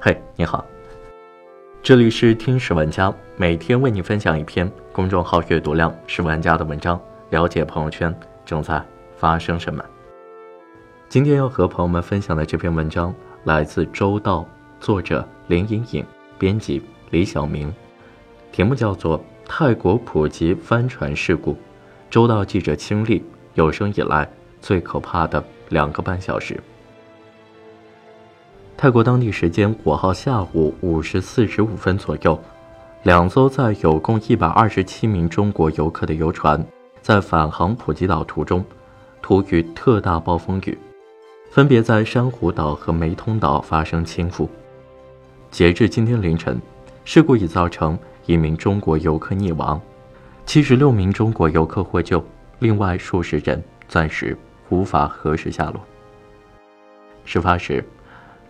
嘿，你好，这里是听史玩家，每天为你分享一篇公众号阅读量十万加的文章，了解朋友圈正在发生什么。今天要和朋友们分享的这篇文章来自周道，作者林颖颖，编辑李晓明，题目叫做《泰国普吉帆船事故》，周道记者亲历有生以来最可怕的两个半小时。泰国当地时间五号下午五时四十五分左右，两艘载有共一百二十七名中国游客的游船，在返航普吉岛途中，突遇特大暴风雨，分别在珊瑚岛和梅通岛发生倾覆。截至今天凌晨，事故已造成一名中国游客溺亡，七十六名中国游客获救，另外数十人暂时无法核实下落。事发时。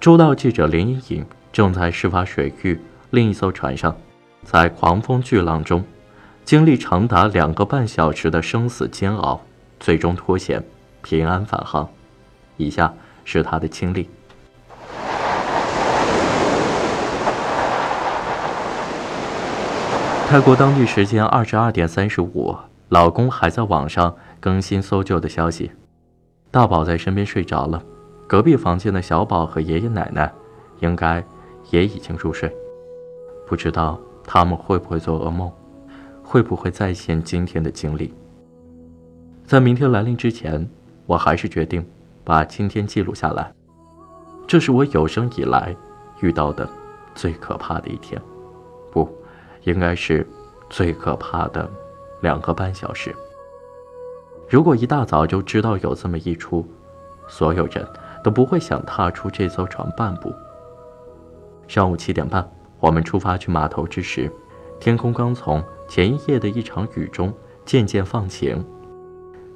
周道记者林莹莹正在事发水域另一艘船上，在狂风巨浪中，经历长达两个半小时的生死煎熬，最终脱险，平安返航。以下是他的经历。泰国当地时间二十二点三十五，老公还在网上更新搜救的消息，大宝在身边睡着了。隔壁房间的小宝和爷爷奶奶，应该也已经入睡。不知道他们会不会做噩梦，会不会再现今天的经历。在明天来临之前，我还是决定把今天记录下来。这是我有生以来遇到的最可怕的一天，不，应该是最可怕的两个半小时。如果一大早就知道有这么一出，所有人。都不会想踏出这艘船半步。上午七点半，我们出发去码头之时，天空刚从前一夜的一场雨中渐渐放晴。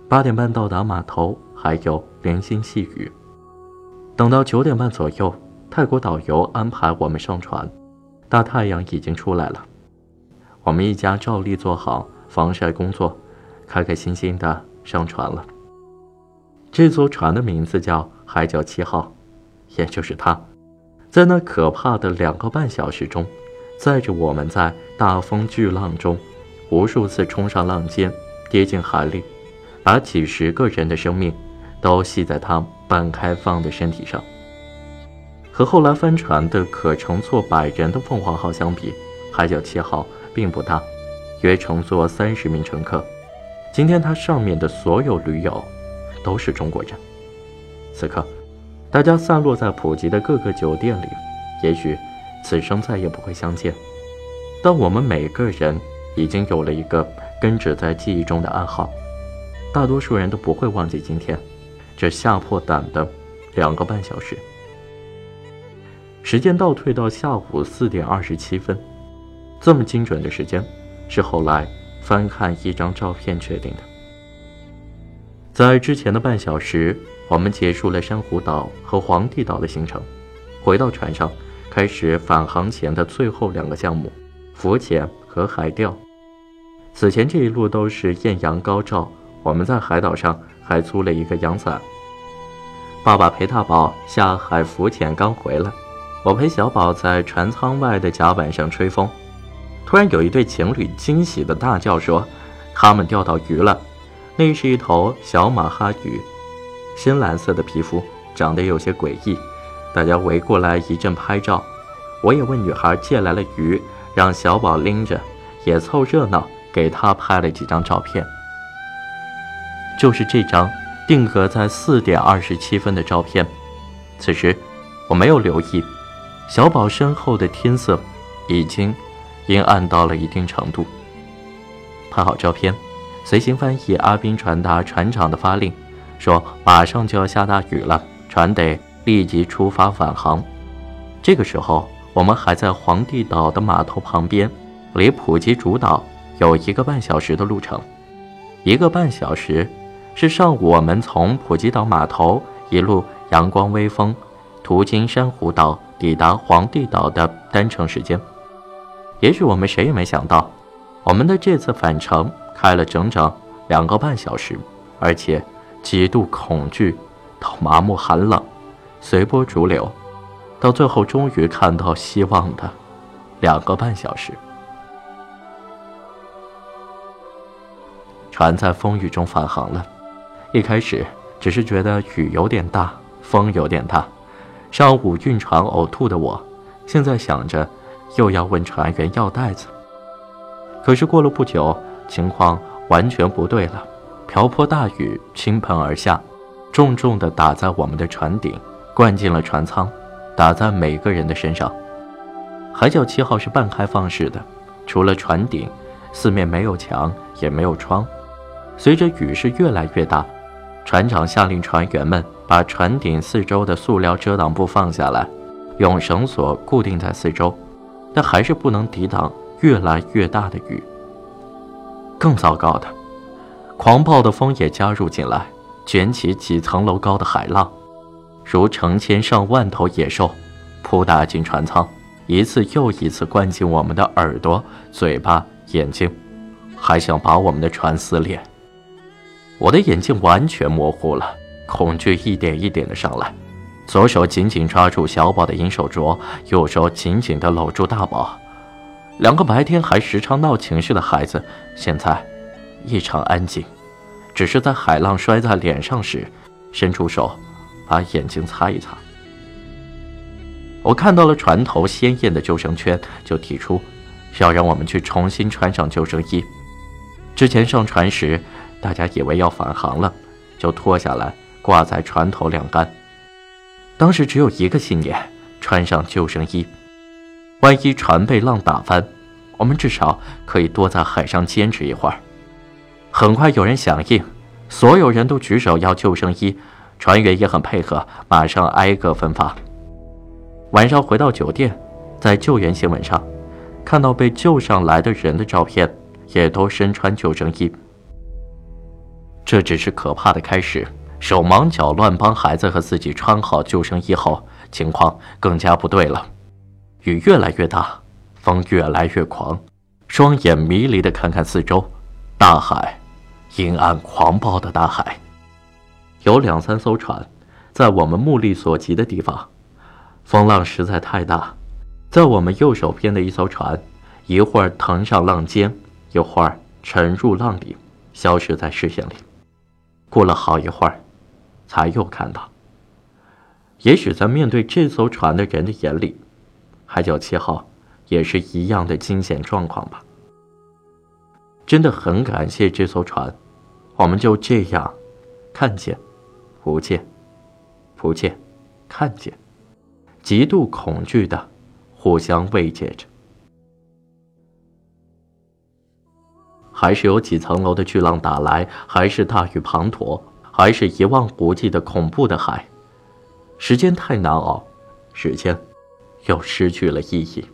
八点半到达码头，还有零星细雨。等到九点半左右，泰国导游安排我们上船，大太阳已经出来了。我们一家照例做好防晒工作，开开心心的上船了。这艘船的名字叫。海角七号，也就是他，在那可怕的两个半小时中，载着我们在大风巨浪中，无数次冲上浪尖，跌进海里，把几十个人的生命都系在他半开放的身体上。和后来翻船的可乘坐百人的凤凰号相比，海角七号并不大，约乘坐三十名乘客。今天它上面的所有驴友，都是中国人。此刻，大家散落在普吉的各个酒店里，也许此生再也不会相见。但我们每个人已经有了一个根植在记忆中的暗号，大多数人都不会忘记今天这吓破胆的两个半小时。时间倒退到下午四点二十七分，这么精准的时间，是后来翻看一张照片确定的。在之前的半小时。我们结束了珊瑚岛和皇帝岛的行程，回到船上，开始返航前的最后两个项目：浮潜和海钓。此前这一路都是艳阳高照，我们在海岛上还租了一个阳伞。爸爸陪大宝下海浮潜刚回来，我陪小宝在船舱外的甲板上吹风。突然有一对情侣惊喜的大叫说：“他们钓到鱼了！”那是一头小马哈鱼。深蓝色的皮肤，长得有些诡异，大家围过来一阵拍照。我也问女孩借来了鱼，让小宝拎着，也凑热闹，给她拍了几张照片。就是这张定格在四点二十七分的照片。此时我没有留意，小宝身后的天色已经阴暗到了一定程度。拍好照片，随行翻译阿斌传达船长的发令。说马上就要下大雨了，船得立即出发返航。这个时候，我们还在皇帝岛的码头旁边，离普吉主岛有一个半小时的路程。一个半小时，是上午我们从普吉岛码头一路阳光微风，途经珊瑚岛抵达皇帝岛的单程时间。也许我们谁也没想到，我们的这次返程开了整整两个半小时，而且。极度恐惧到麻木寒冷，随波逐流，到最后终于看到希望的两个半小时。船在风雨中返航了。一开始只是觉得雨有点大，风有点大。上午晕船呕吐的我，现在想着又要问船员要袋子。可是过了不久，情况完全不对了。瓢泼大雨倾盆而下，重重地打在我们的船顶，灌进了船舱，打在每个人的身上。海角七号是半开放式的，除了船顶，四面没有墙，也没有窗。随着雨势越来越大，船长下令船员们把船顶四周的塑料遮挡布放下来，用绳索固定在四周，但还是不能抵挡越来越大的雨。更糟糕的，狂暴的风也加入进来，卷起几层楼高的海浪，如成千上万头野兽，扑打进船舱，一次又一次灌进我们的耳朵、嘴巴、眼睛，还想把我们的船撕裂。我的眼睛完全模糊了，恐惧一点一点的上来，左手紧紧抓住小宝的银手镯，右手紧紧的搂住大宝。两个白天还时常闹情绪的孩子，现在异常安静，只是在海浪摔在脸上时，伸出手把眼睛擦一擦。我看到了船头鲜艳的救生圈，就提出要让我们去重新穿上救生衣。之前上船时。大家以为要返航了，就脱下来挂在船头晾干。当时只有一个信念：穿上救生衣。万一船被浪打翻，我们至少可以多在海上坚持一会儿。很快有人响应，所有人都举手要救生衣，船员也很配合，马上挨个分发。晚上回到酒店，在救援新闻上看到被救上来的人的照片，也都身穿救生衣。这只是可怕的开始。手忙脚乱帮孩子和自己穿好救生衣后，情况更加不对了。雨越来越大，风越来越狂，双眼迷离地看看四周，大海，阴暗狂暴的大海。有两三艘船，在我们目力所及的地方。风浪实在太大，在我们右手边的一艘船，一会儿腾上浪尖，一会儿沉入浪里，消失在视线里。过了好一会儿，才又看到。也许在面对这艘船的人的眼里，海角七号也是一样的惊险状况吧。真的很感谢这艘船，我们就这样看见、不见、不见、看见，极度恐惧的互相慰藉着。还是有几层楼的巨浪打来，还是大雨滂沱，还是一望无际的恐怖的海。时间太难熬，时间又失去了意义。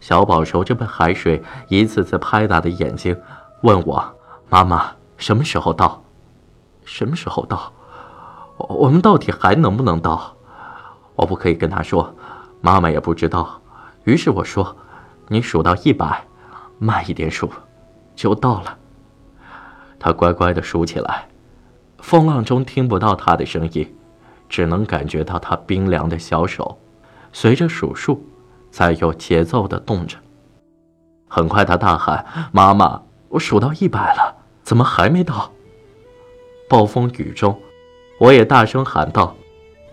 小宝揉着被海水一次次拍打的眼睛，问我：“妈妈，什么时候到？什么时候到？我们到底还能不能到？”我不可以跟他说，妈妈也不知道。于是我说：“你数到一百。”慢一点数，就到了。他乖乖的数起来，风浪中听不到他的声音，只能感觉到他冰凉的小手，随着数数，在有节奏的动着。很快，他大喊：“妈妈，我数到一百了，怎么还没到？”暴风雨中，我也大声喊道：“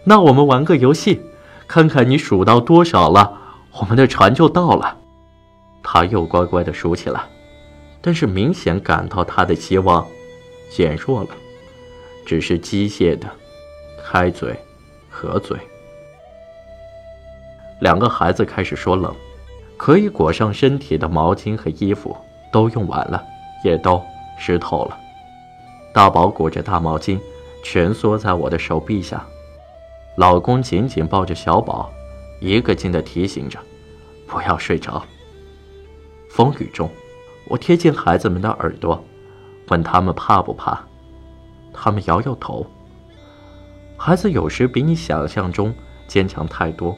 那我们玩个游戏，看看你数到多少了，我们的船就到了。”他又乖乖的数起来，但是明显感到他的希望减弱了，只是机械的开嘴、合嘴。两个孩子开始说冷，可以裹上身体的毛巾和衣服都用完了，也都湿透了。大宝裹着大毛巾，蜷缩在我的手臂下，老公紧紧抱着小宝，一个劲的提醒着，不要睡着。风雨中，我贴近孩子们的耳朵，问他们怕不怕。他们摇摇头。孩子有时比你想象中坚强太多。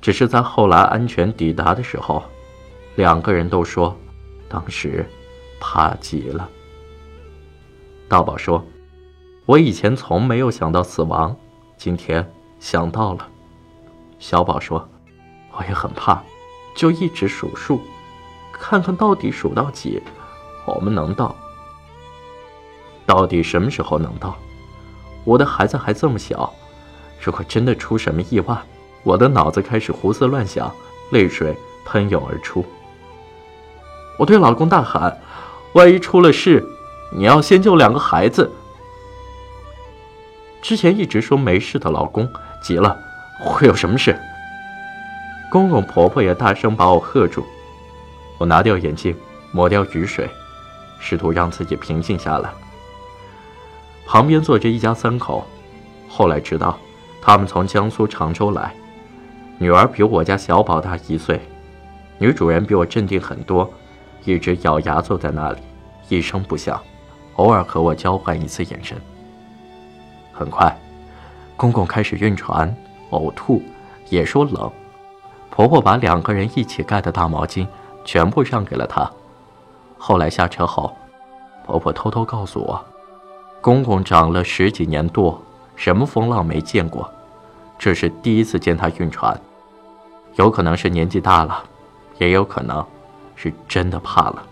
只是在后来安全抵达的时候，两个人都说，当时怕极了。大宝说：“我以前从没有想到死亡，今天想到了。小宝说：“我也很怕，就一直数数，看看到底数到几，我们能到。到底什么时候能到？我的孩子还这么小，如果真的出什么意外，我的脑子开始胡思乱想，泪水喷涌而出。我对老公大喊：‘万一出了事，你要先救两个孩子。’之前一直说没事的老公急了。”会有什么事？公公婆婆也大声把我喝住。我拿掉眼镜，抹掉雨水，试图让自己平静下来。旁边坐着一家三口，后来知道他们从江苏常州来，女儿比我家小宝大一岁。女主人比我镇定很多，一直咬牙坐在那里，一声不响，偶尔和我交换一次眼神。很快，公公开始晕船。呕吐，也说冷。婆婆把两个人一起盖的大毛巾全部让给了他。后来下车后，婆婆偷偷告诉我，公公长了十几年多，什么风浪没见过，这是第一次见他晕船。有可能是年纪大了，也有可能是真的怕了。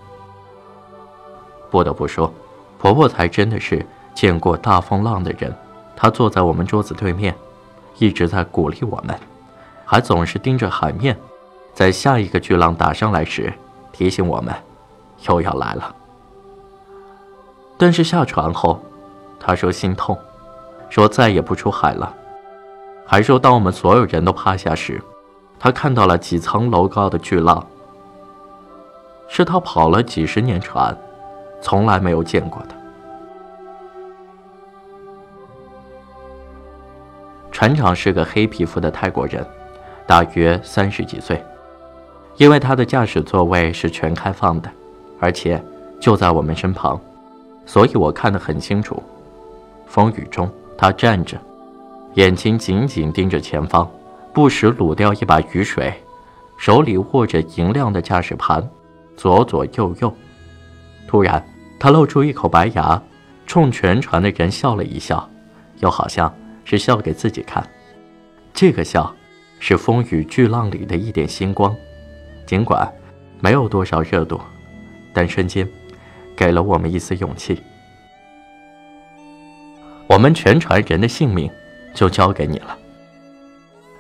不得不说，婆婆才真的是见过大风浪的人。她坐在我们桌子对面。一直在鼓励我们，还总是盯着海面，在下一个巨浪打上来时提醒我们，又要来了。但是下船后，她说心痛，说再也不出海了，还说当我们所有人都趴下时，她看到了几层楼高的巨浪，是他跑了几十年船，从来没有见过的。船长是个黑皮肤的泰国人，大约三十几岁。因为他的驾驶座位是全开放的，而且就在我们身旁，所以我看得很清楚。风雨中，他站着，眼睛紧紧盯着前方，不时撸掉一把雨水，手里握着银亮的驾驶盘，左左右右。突然，他露出一口白牙，冲全船的人笑了一笑，又好像……是笑给自己看，这个笑，是风雨巨浪里的一点星光，尽管没有多少热度，但瞬间给了我们一丝勇气。我们全船人的性命就交给你了。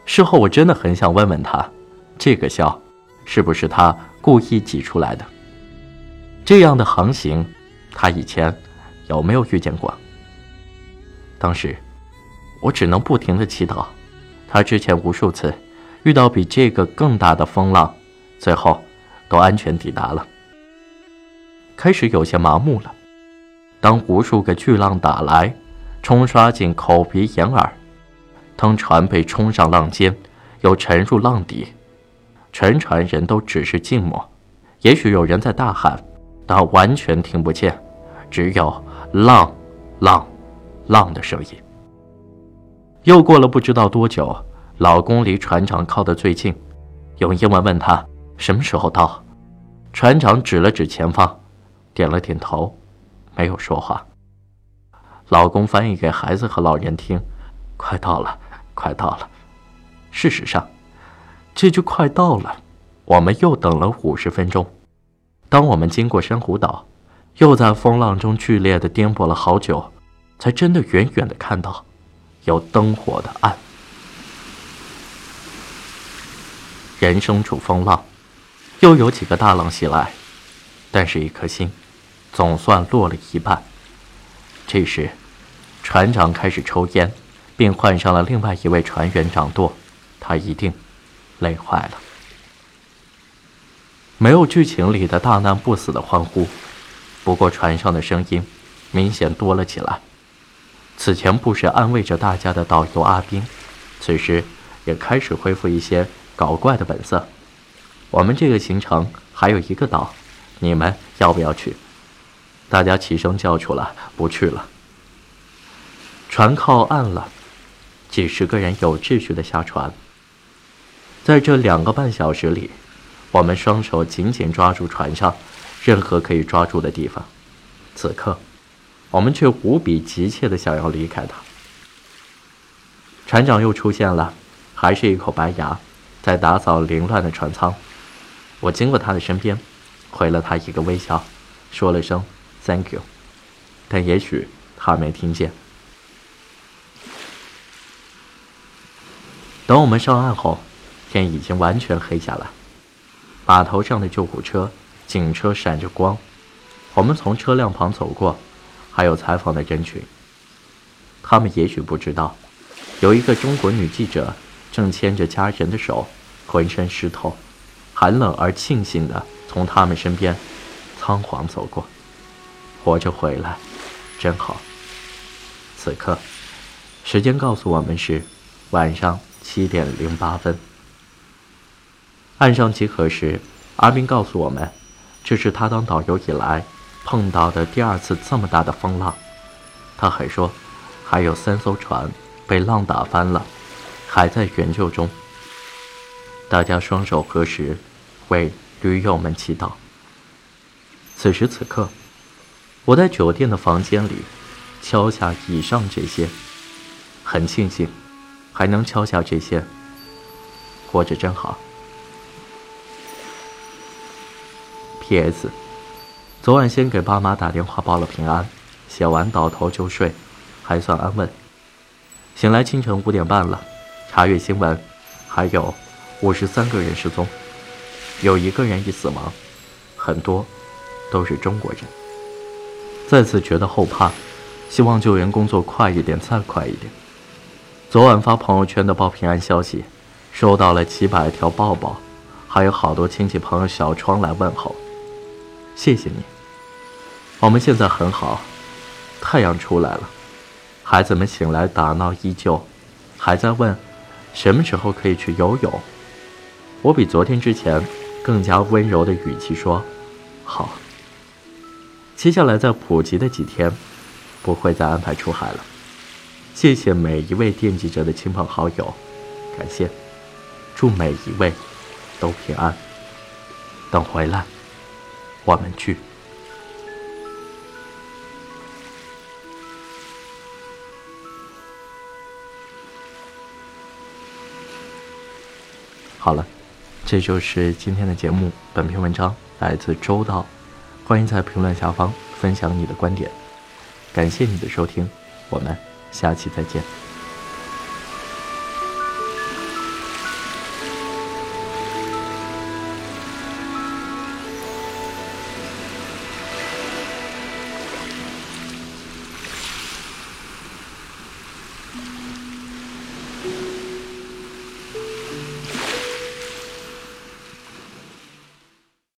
事后我真的很想问问他，这个笑是不是他故意挤出来的？这样的航行，他以前有没有遇见过？当时。我只能不停的祈祷，他之前无数次遇到比这个更大的风浪，最后都安全抵达了。开始有些麻木了，当无数个巨浪打来，冲刷进口鼻眼耳，当船被冲上浪尖，又沉入浪底，全船人都只是静默。也许有人在大喊，但完全听不见，只有浪、浪、浪的声音。又过了不知道多久，老公离船长靠得最近，用英文问他什么时候到。船长指了指前方，点了点头，没有说话。老公翻译给孩子和老人听：“快到了，快到了。”事实上，这就快到了。我们又等了五十分钟。当我们经过珊瑚岛，又在风浪中剧烈的颠簸了好久，才真的远远的看到。有灯火的岸，人生处风浪，又有几个大浪袭来，但是，一颗心总算落了一半。这时，船长开始抽烟，并换上了另外一位船员掌舵。他一定累坏了。没有剧情里的大难不死的欢呼，不过船上的声音明显多了起来。此前不时安慰着大家的导游阿斌，此时也开始恢复一些搞怪的本色。我们这个行程还有一个岛，你们要不要去？大家齐声叫出了不去了。船靠岸了，几十个人有秩序的下船。在这两个半小时里，我们双手紧紧抓住船上任何可以抓住的地方。此刻。我们却无比急切的想要离开他。船长又出现了，还是一口白牙，在打扫凌乱的船舱。我经过他的身边，回了他一个微笑，说了声 “thank you”，但也许他没听见。等我们上岸后，天已经完全黑下来，码头上的救护车、警车闪着光。我们从车辆旁走过，还有采访的人群。他们也许不知道，有一个中国女记者正牵着家人的手，浑身湿透，寒冷而庆幸地从他们身边仓皇走过，活着回来，真好。此刻，时间告诉我们是晚上。七点零八分，岸上集合时，阿斌告诉我们，这是他当导游以来碰到的第二次这么大的风浪。他还说，还有三艘船被浪打翻了，还在援救中。大家双手合十，为驴友们祈祷。此时此刻，我在酒店的房间里敲下以上这些，很庆幸。还能敲下这些，活着真好。P.S. 昨晚先给爸妈打电话报了平安，写完倒头就睡，还算安稳。醒来清晨五点半了，查阅新闻，还有五十三个人失踪，有一个人已死亡，很多都是中国人。再次觉得后怕，希望救援工作快一点，再快一点。昨晚发朋友圈的报平安消息，收到了几百条抱抱，还有好多亲戚朋友小窗来问候，谢谢你。我们现在很好，太阳出来了，孩子们醒来打闹依旧，还在问什么时候可以去游泳。我比昨天之前更加温柔的语气说：“好。”接下来在普吉的几天，不会再安排出海了。谢谢每一位惦记着的亲朋好友，感谢，祝每一位都平安。等回来，我们去。好了，这就是今天的节目。本篇文章来自周道，欢迎在评论下方分享你的观点。感谢你的收听，我们。下期再见。